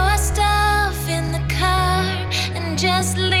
our stuff in the car and just leave.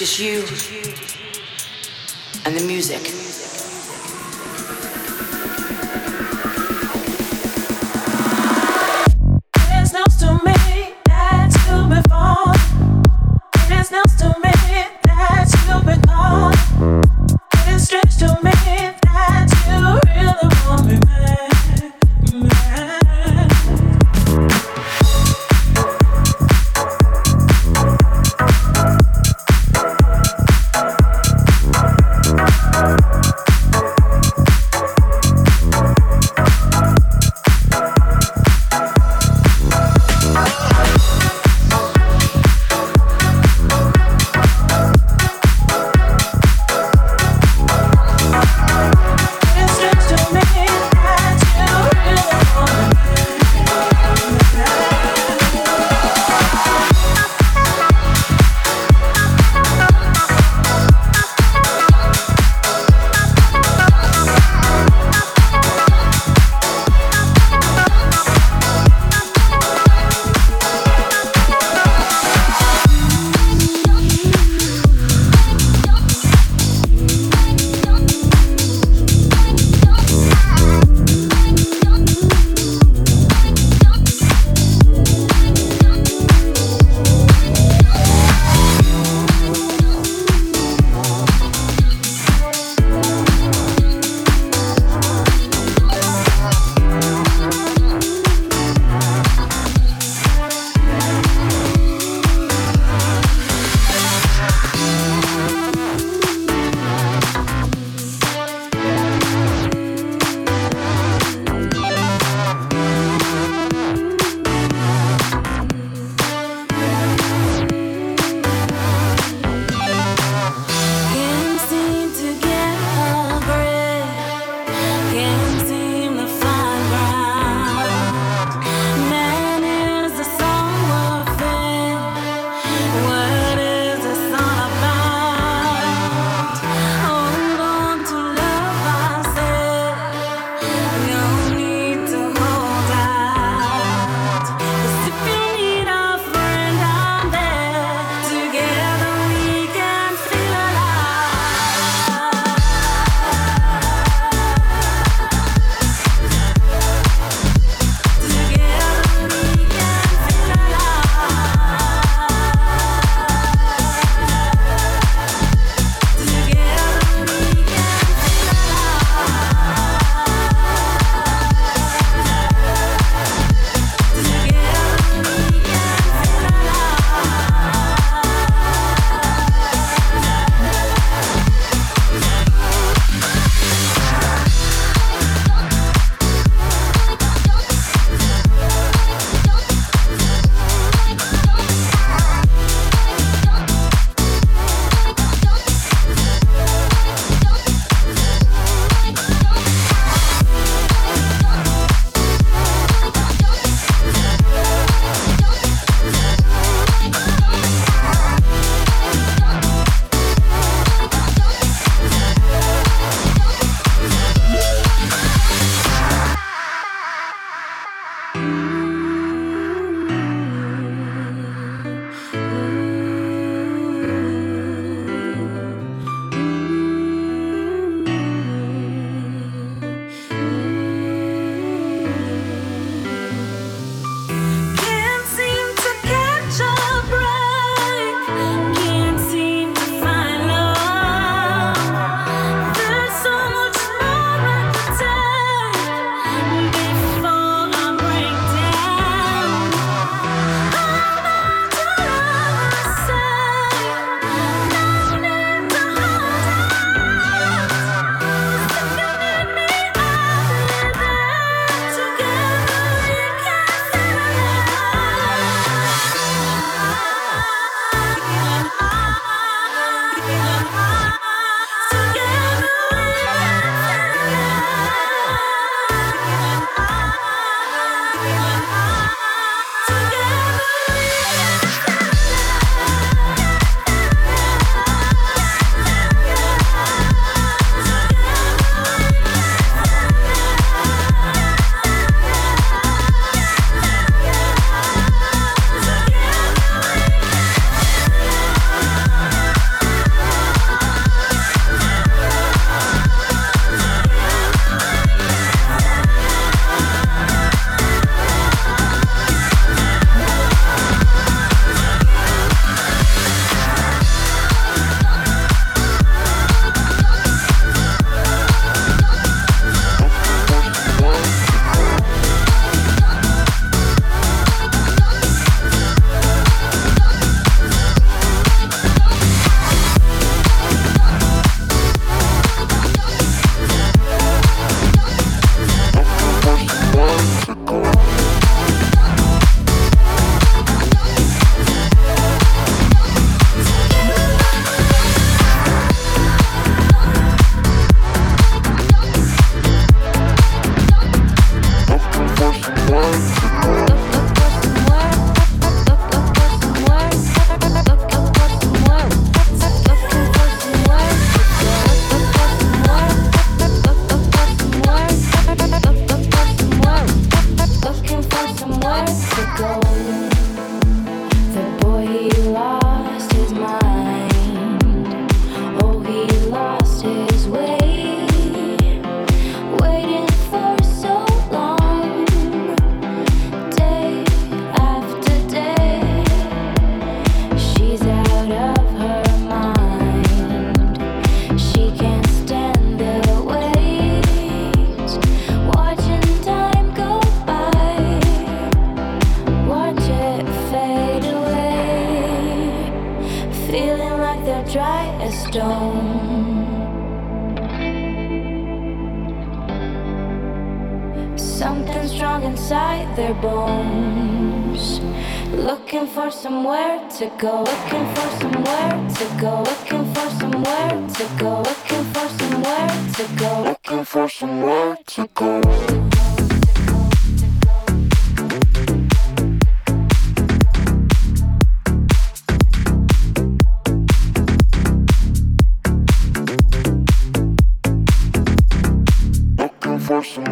You and the music.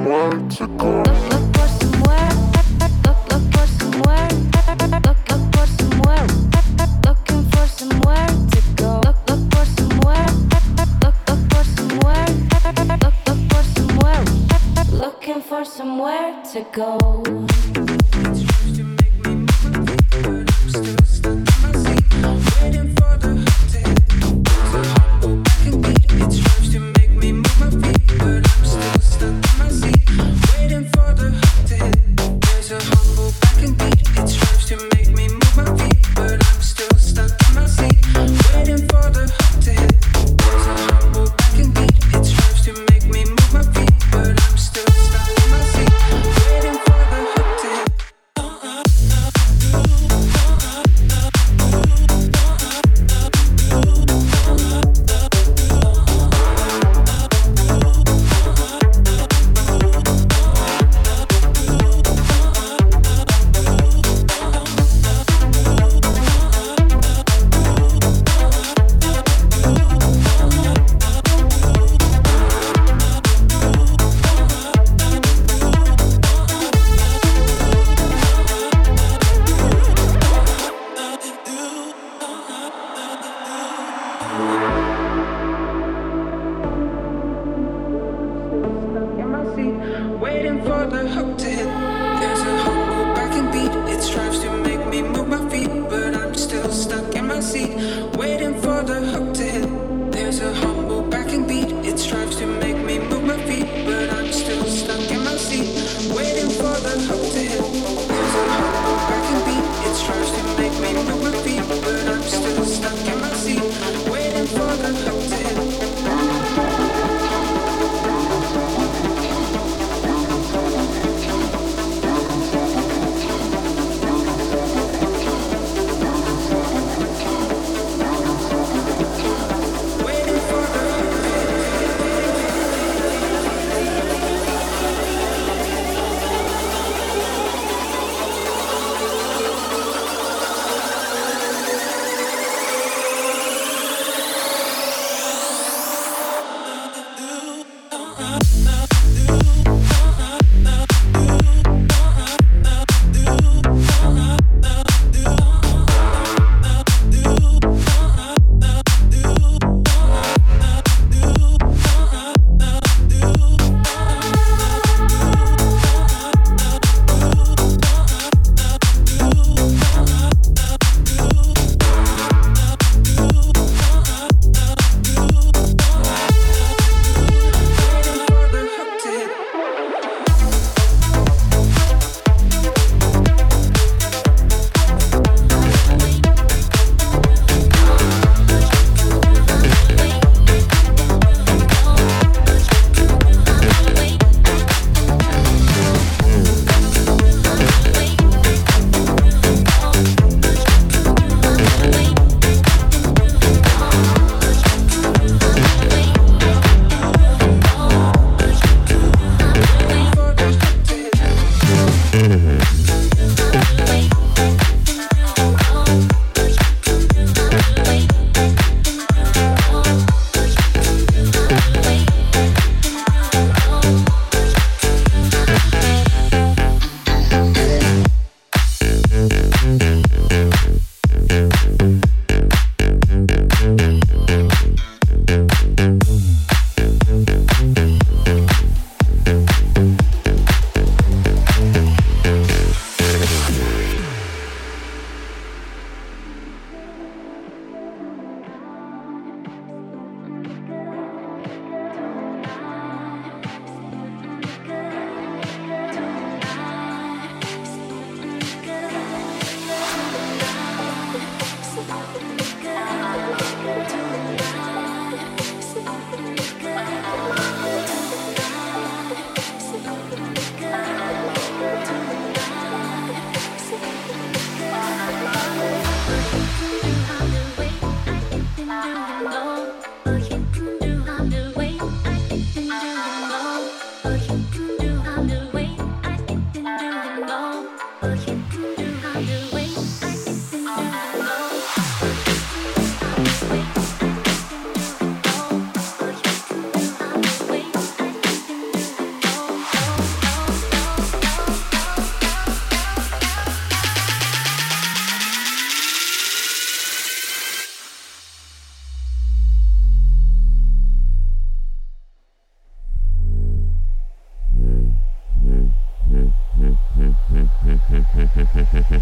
Looking for Hehehehe.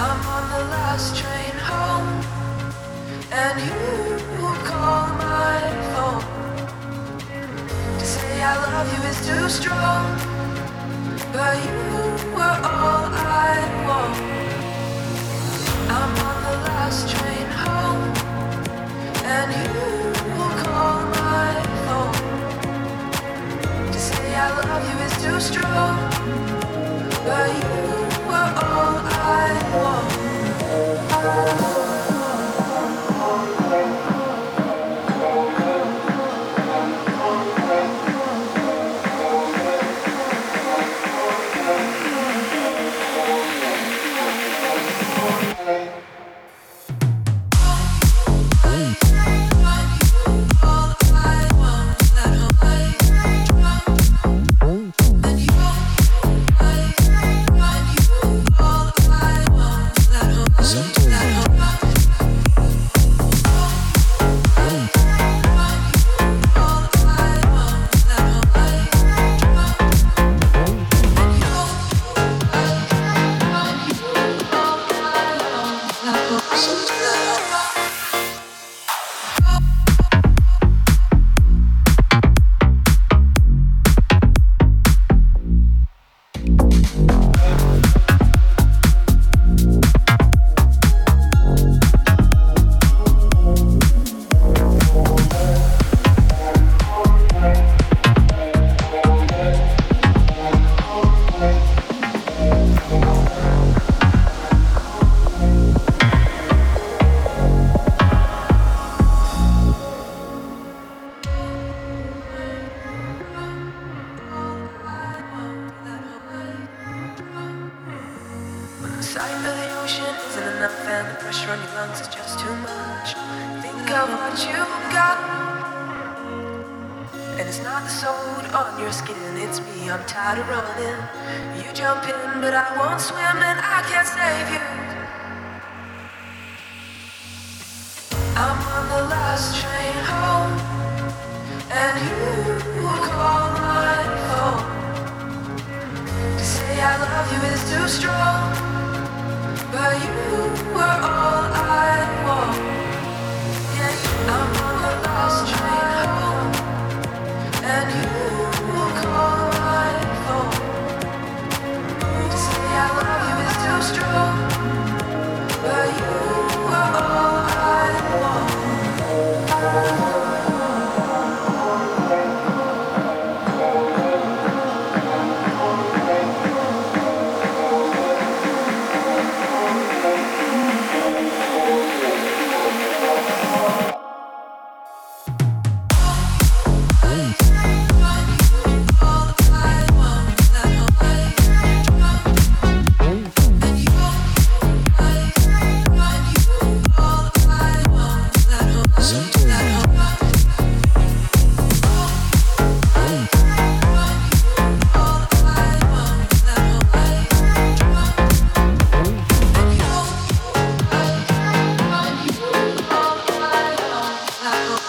I'm on the last train home, and you call my phone. To say I love you is too strong, but you were all I want. I'm on the last train home, and you call my phone. To say I love you is too strong, but you all I want.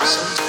thousand.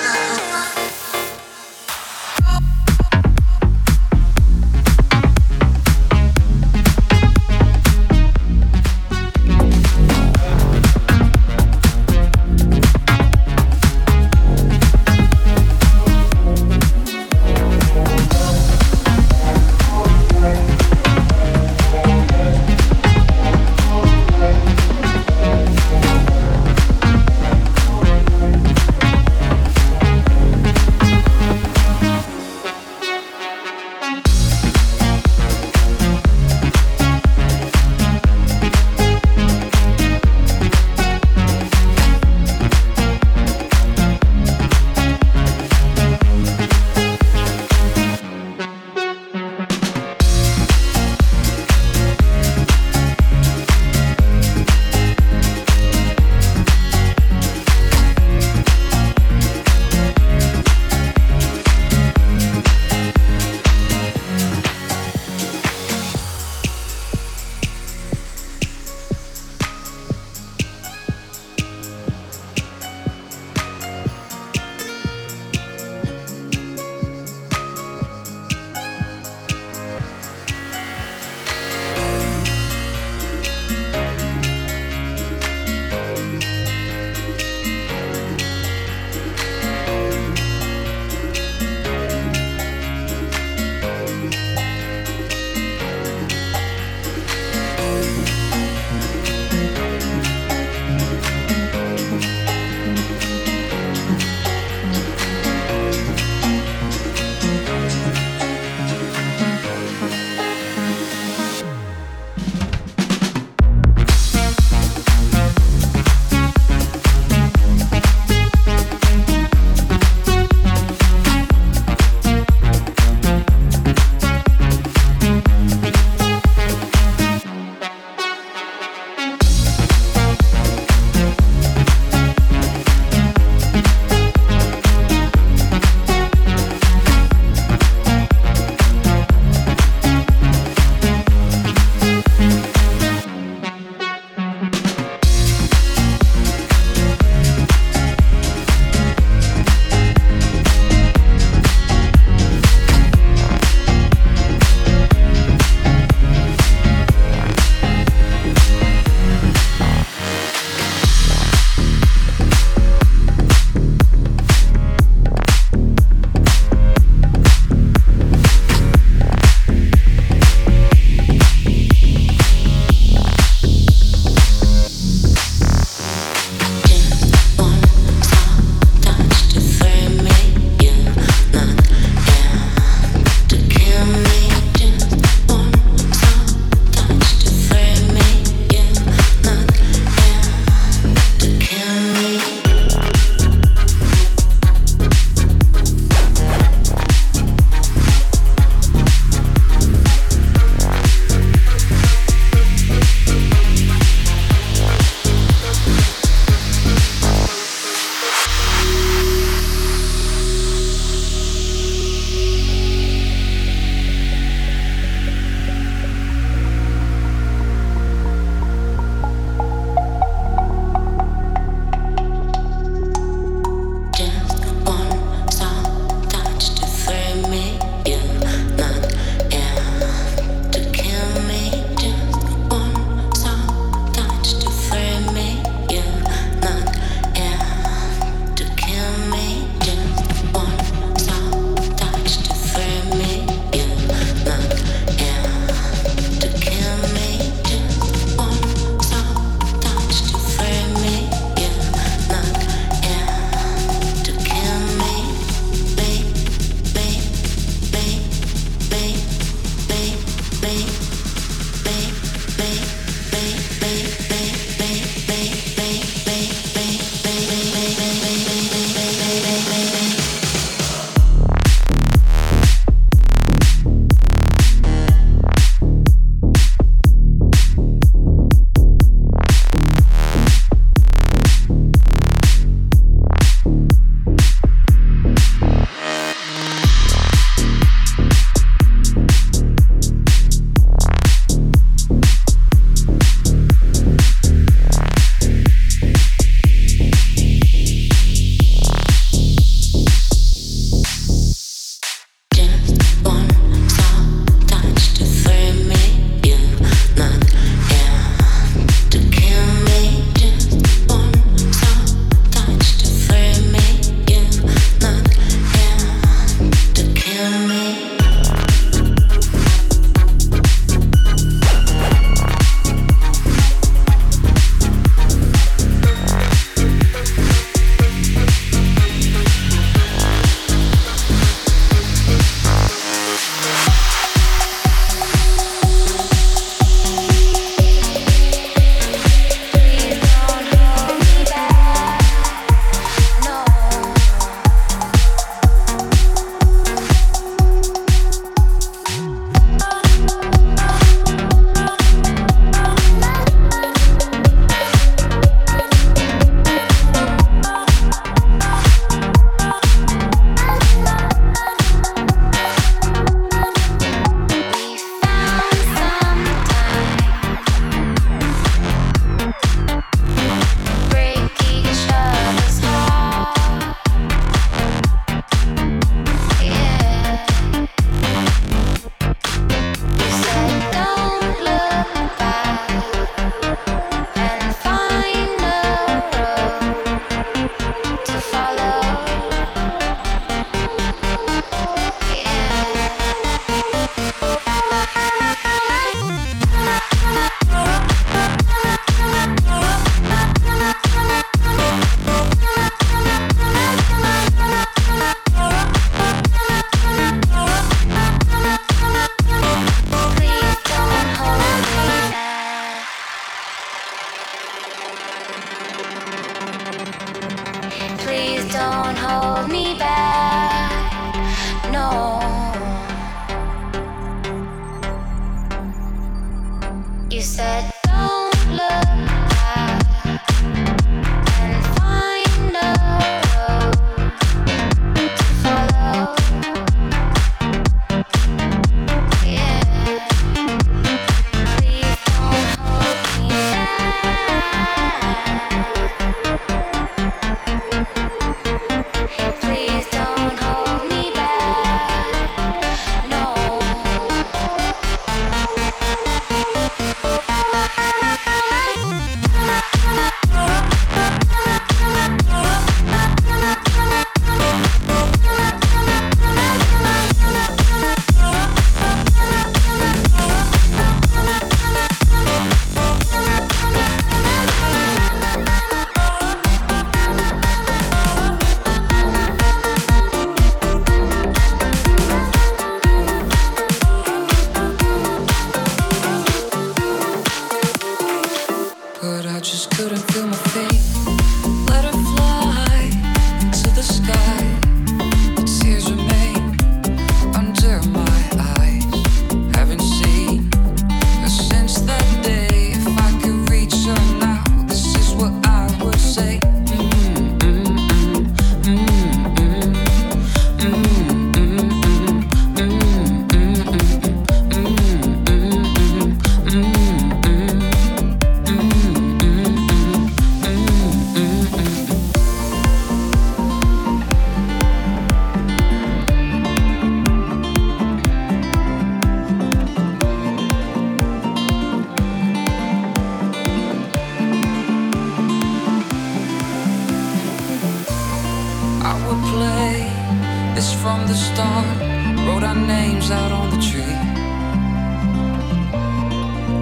wrote our names out on the tree.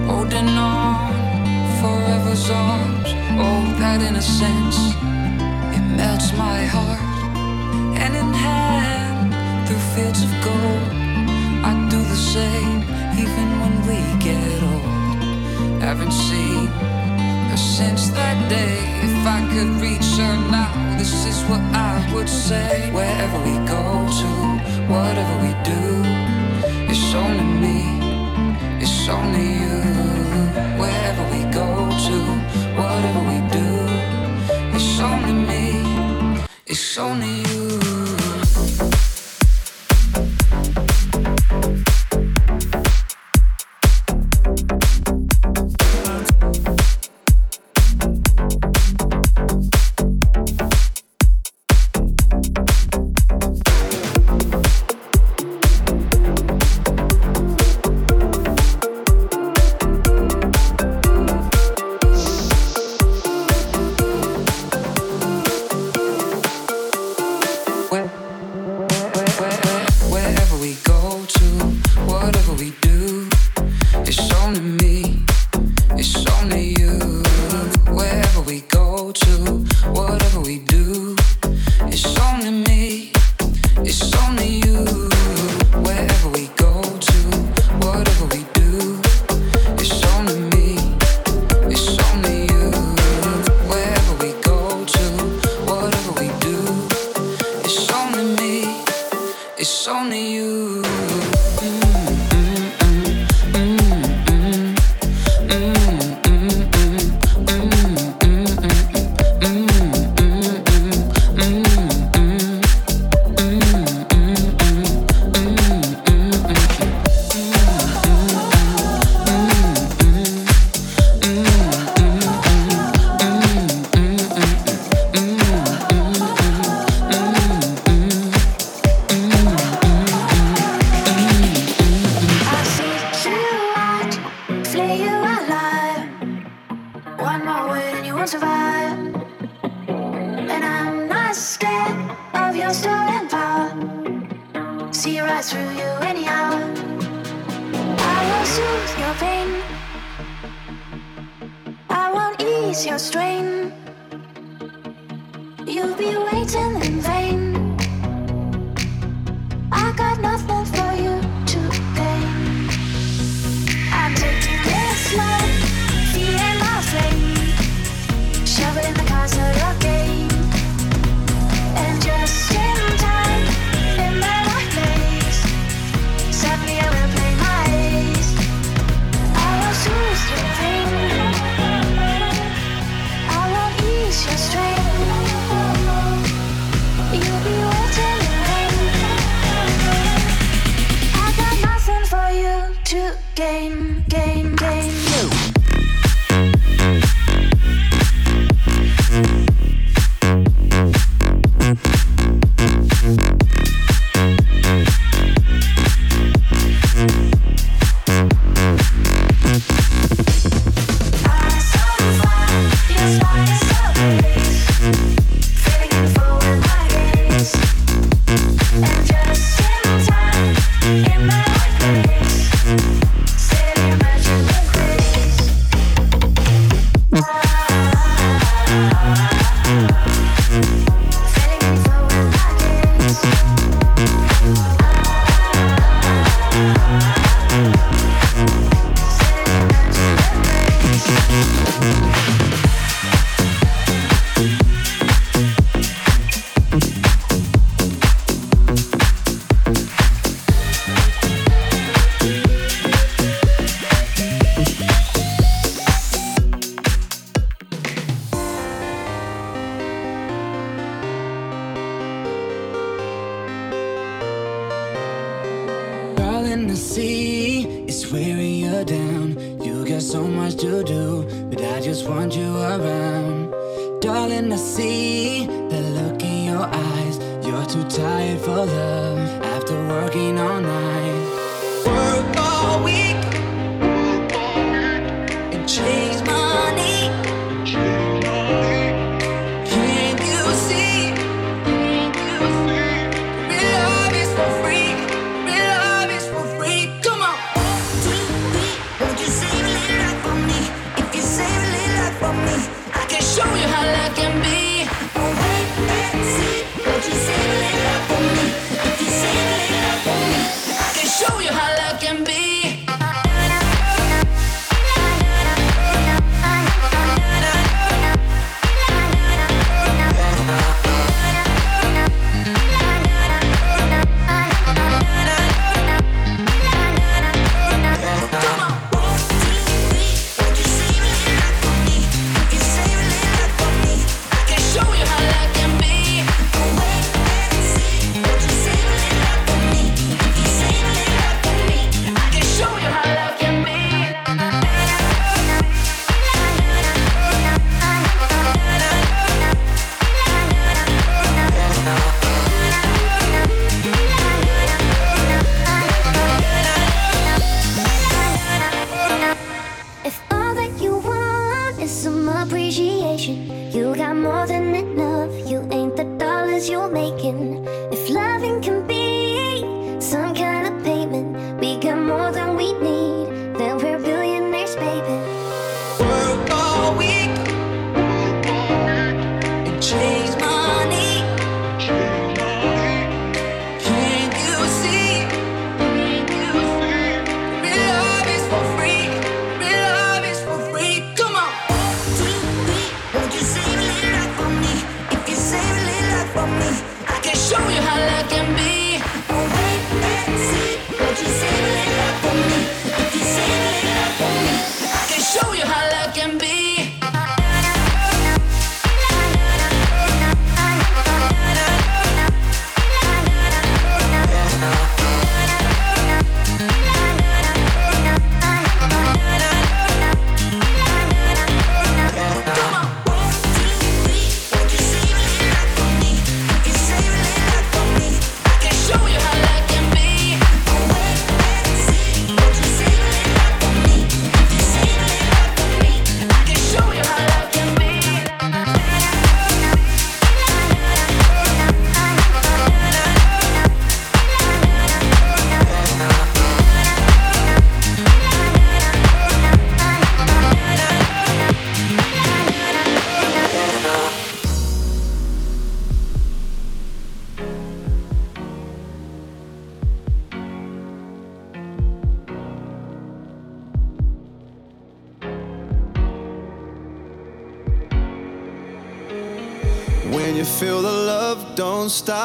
Holding on, forever's arms. Oh, that innocence, it melts my heart. Hand in hand, through fields of gold, I do the same, even when we get old. Haven't seen since that day. If I could reach her now, this is what I would say. Wherever we go to, whatever we do, it's only me, it's only you. Wherever we go to, whatever we do, it's only me, it's only you.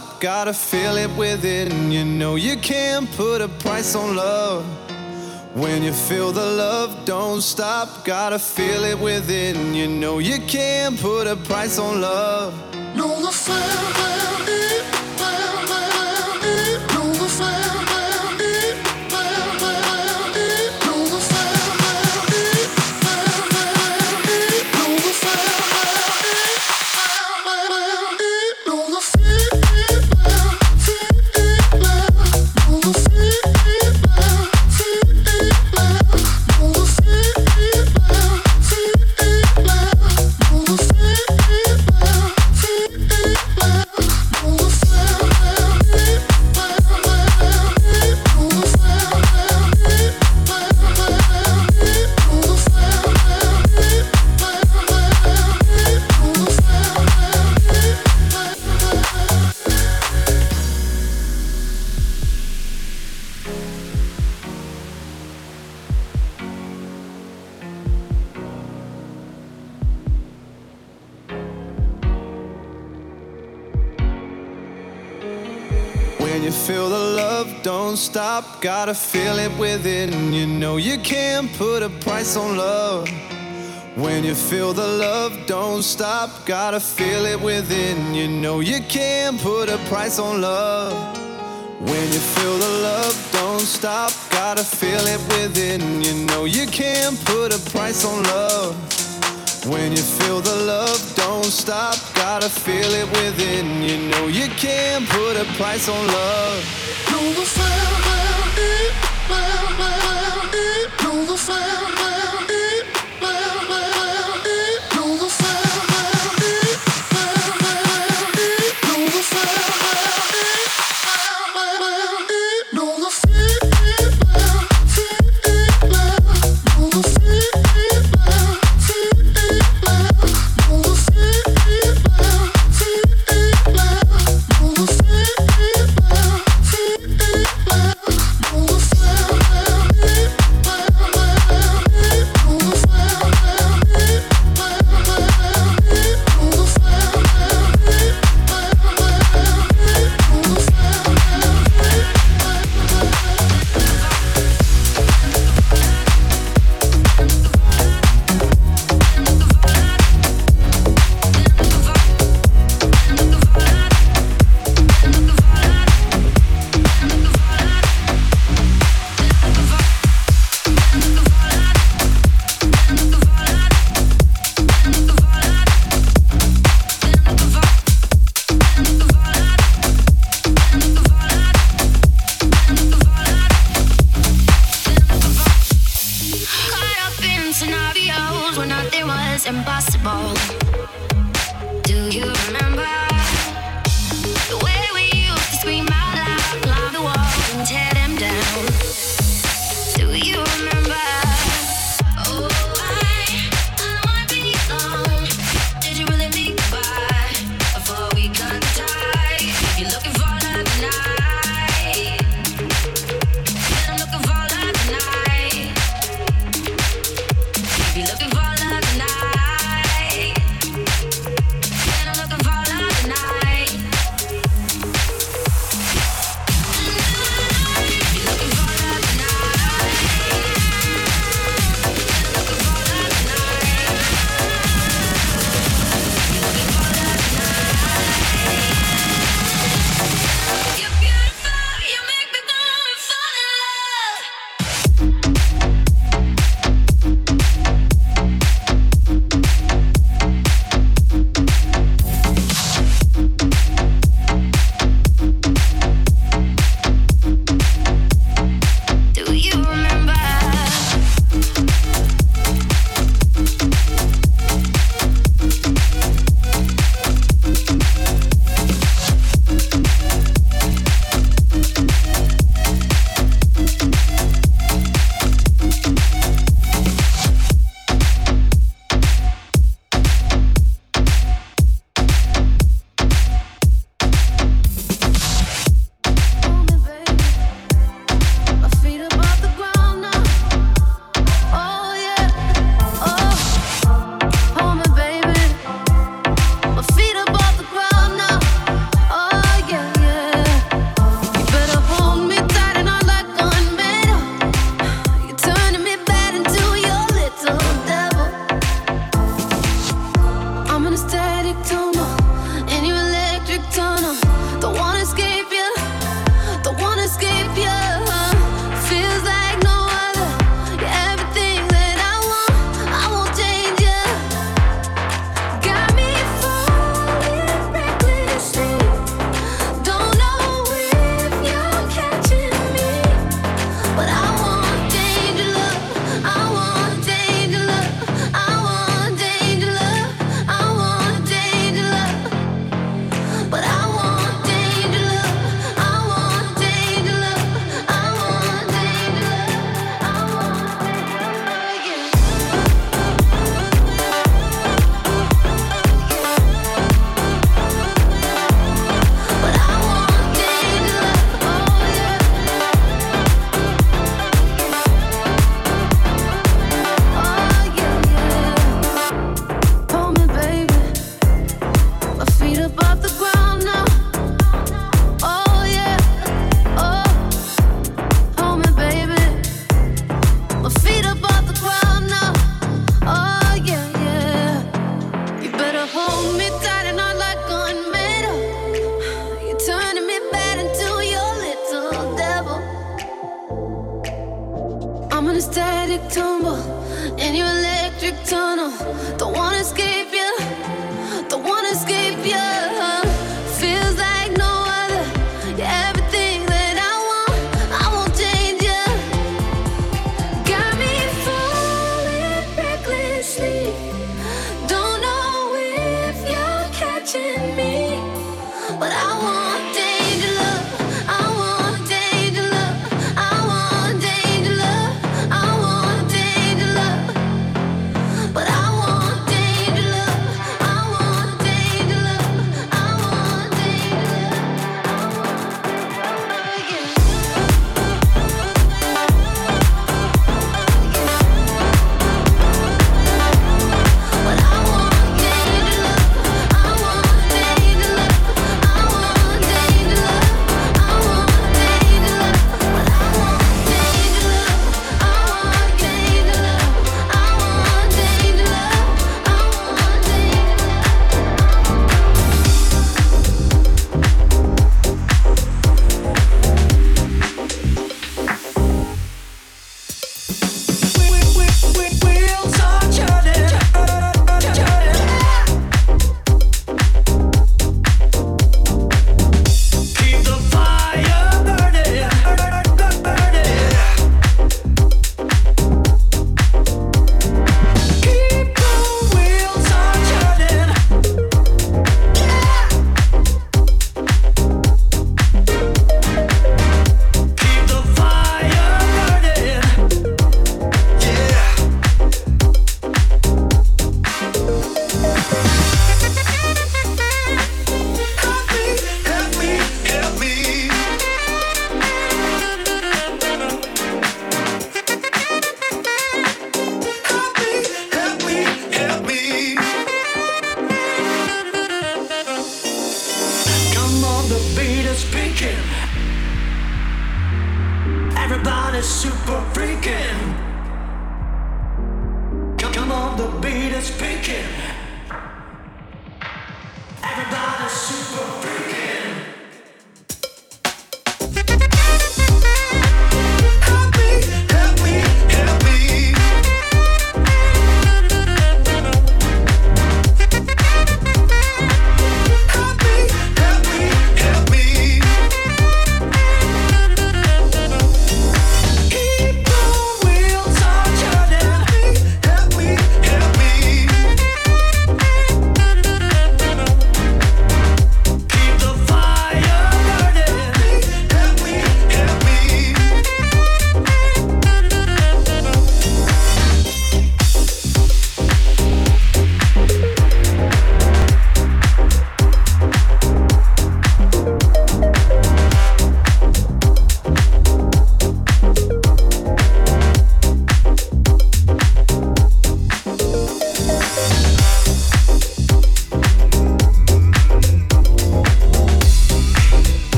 Stop. Gotta feel it within. You know you can't put a price on love. When you feel the love, don't stop. Gotta feel it within. You know you can't put a price on love. No, the fire, stop, gotta feel it within. You know you can't put a price on love. When you feel the love, don't stop, gotta feel it within. You know you can't put a price on love. When you feel the love, don't stop, gotta feel it within. You know you can't put a price on love. When you feel the love, don't stop, gotta feel it within. You know you can't put a price on love. Know the sound, know the. I'm in a static tumble in your electric tunnel. Don't wanna escape.